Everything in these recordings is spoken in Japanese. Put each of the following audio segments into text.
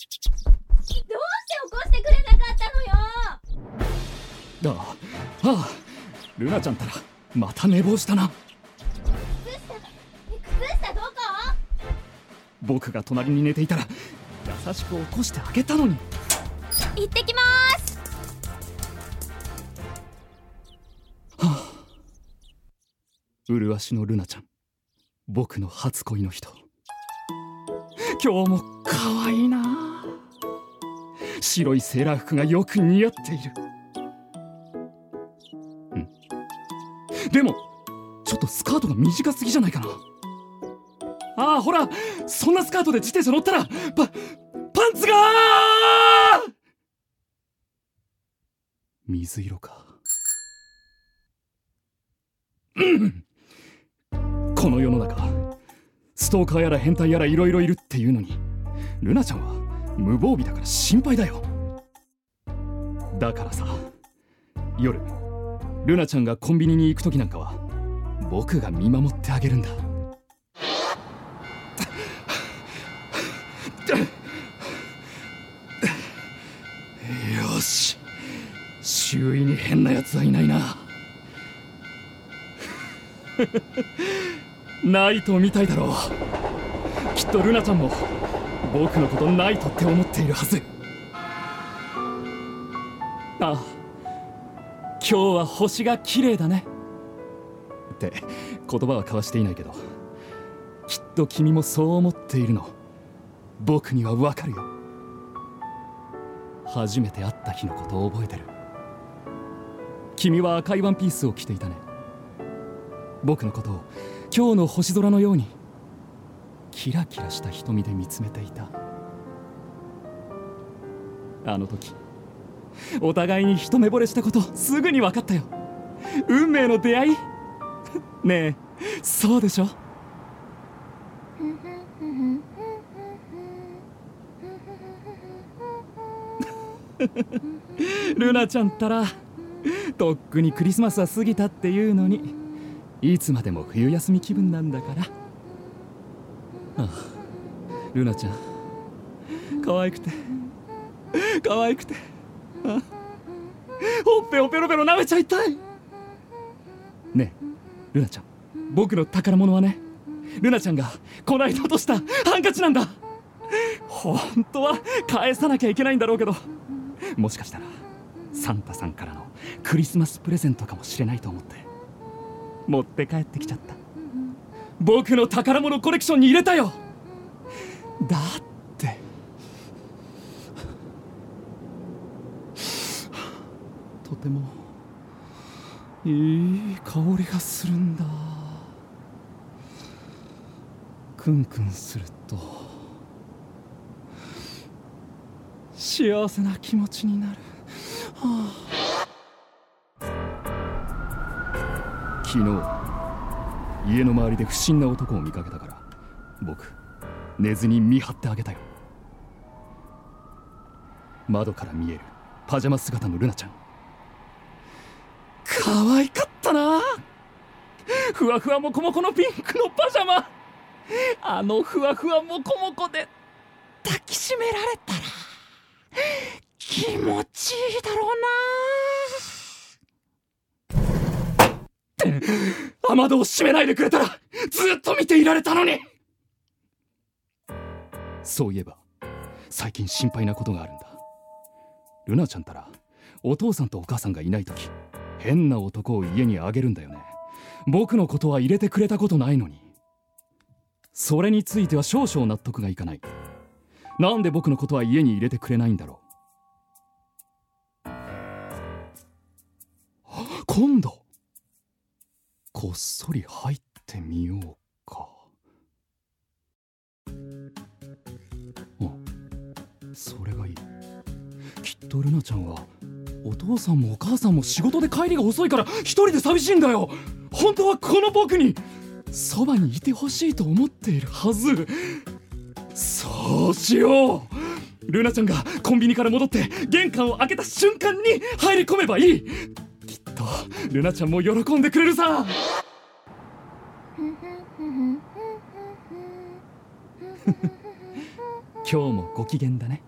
して起こしてくれなかったのよ？ああああルナちゃんたらまた寝坊したな。靴下靴下どこ？僕が隣に寝ていたら優しく起こしてあげたのに。行ってきます！麗しのルナちゃん。僕の初恋の人。今日も可愛いな白いセーラー服がよく似合っている。うん。でもちょっとスカートが短すぎじゃないかな。ああほらそんなスカートで自転車乗ったらパパンツが水色か。うん。この世の中ストーカーやら変態やらいろいろいるっていうのにルナちゃんは無防備だから心配だよ。だからさ夜ルナちゃんがコンビニに行く時なんかは僕が見守ってあげるんだ。よし周囲に変なやつはいないな。ナイトを見たいだろう。きっとルナちゃんも僕のことナイトって思っているはず。ああ今日は星が綺麗だね。って言葉は交わしていないけどきっと君もそう思っているの。僕にはわかるよ。初めて会った日のことを覚えてる。君は赤いワンピースを着ていたね。僕のことを今日の星空のようにキラキラした瞳で見つめていた。あの時お互いに一目惚れしたことすぐに分かったよ。運命の出会い？ねえそうでしょ？ルナちゃんったらとっくにクリスマスは過ぎたっていうのにいつまでも冬休み気分なんだから。ああルナちゃん。可愛くて。可愛くて。あほっぺをペロペロ舐めちゃいたい。ねえルナちゃん。僕の宝物はね。ルナちゃんがこないだ落としたハンカチなんだ。本当は返さなきゃいけないんだろうけど。もしかしたらサンタさんからのクリスマスプレゼントかもしれないと思って。持って帰ってきちゃった。僕の宝物コレクションに入れたよ。だって。とてもいい香りがするんだ。クンクンすると幸せな気持ちになる、はあ、昨日家の周りで不審な男を見かけたから僕寝ずに見張ってあげたよ。窓から見えるパジャマ姿のルナちゃん。可愛かったな！ふわふわもこもこのピンクのパジャマ！あのふわふわもこもこで抱きしめられたら気持ちいいだろうなって雨戸を閉めないでくれたらずっと見ていられたのに。そういえば最近心配なことがあるんだ。ルナちゃんたらお父さんとお母さんがいない時変な男を家にあげるんだよね。僕のことは入れてくれたことないのに。それについては少々納得がいかない。なんで僕のことは家に入れてくれないんだろう。今度。こっそり入ってみようか。あそれがいい。きっとルナちゃんはお父さんもお母さんも仕事で帰りが遅いから一人で寂しいんだよ。本当はこの僕にそばにいてほしいと思っているはず。そうしよう。ルナちゃんがコンビニから戻って玄関を開けた瞬間に入り込めばいい。ルナちゃんも喜んでくれるさ。今日もご機嫌だね。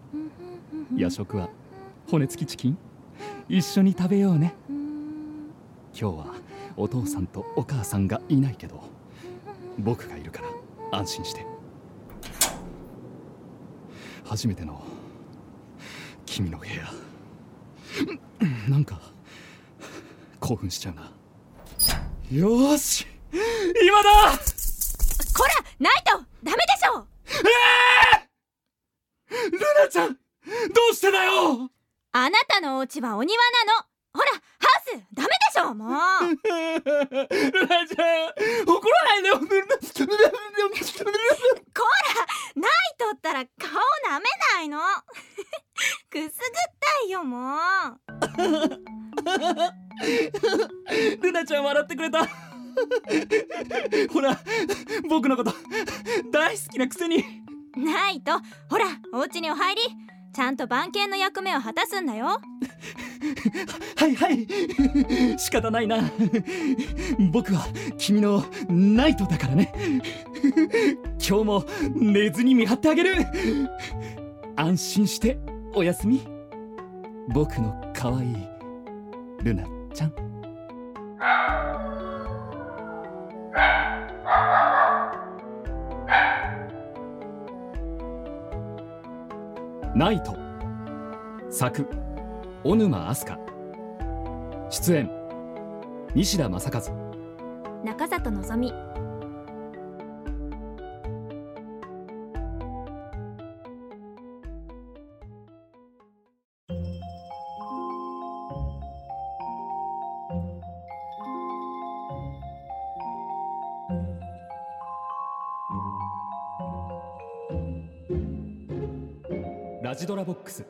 夜食は骨付きチキン。一緒に食べようね。今日はお父さんとお母さんがいないけど僕がいるから安心して。初めての君の部屋。なんか興奮しちゃうな。よーし今だ！こらナイトダメでしょ！ルナちゃんどうしてだよ！あなたのお家はお庭なの。ほらハウスダメでしょもう！ルナちゃん怒らないでよこらナイトったら顔舐めないの。くすぐったいよもう ルナちゃん笑ってくれた。ほら僕のこと大好きなくせに。ナイトほらお家にお入り。ちゃんと番犬の役目を果たすんだよ。はいはい。仕方ないな。僕は君のナイトだからね。今日も寝ずに見張ってあげる。安心しておやすみ。僕の可愛いルナちゃん。ナイト。作。小沼明日香。出演。西田正和。中里のぞみラジドラボックス。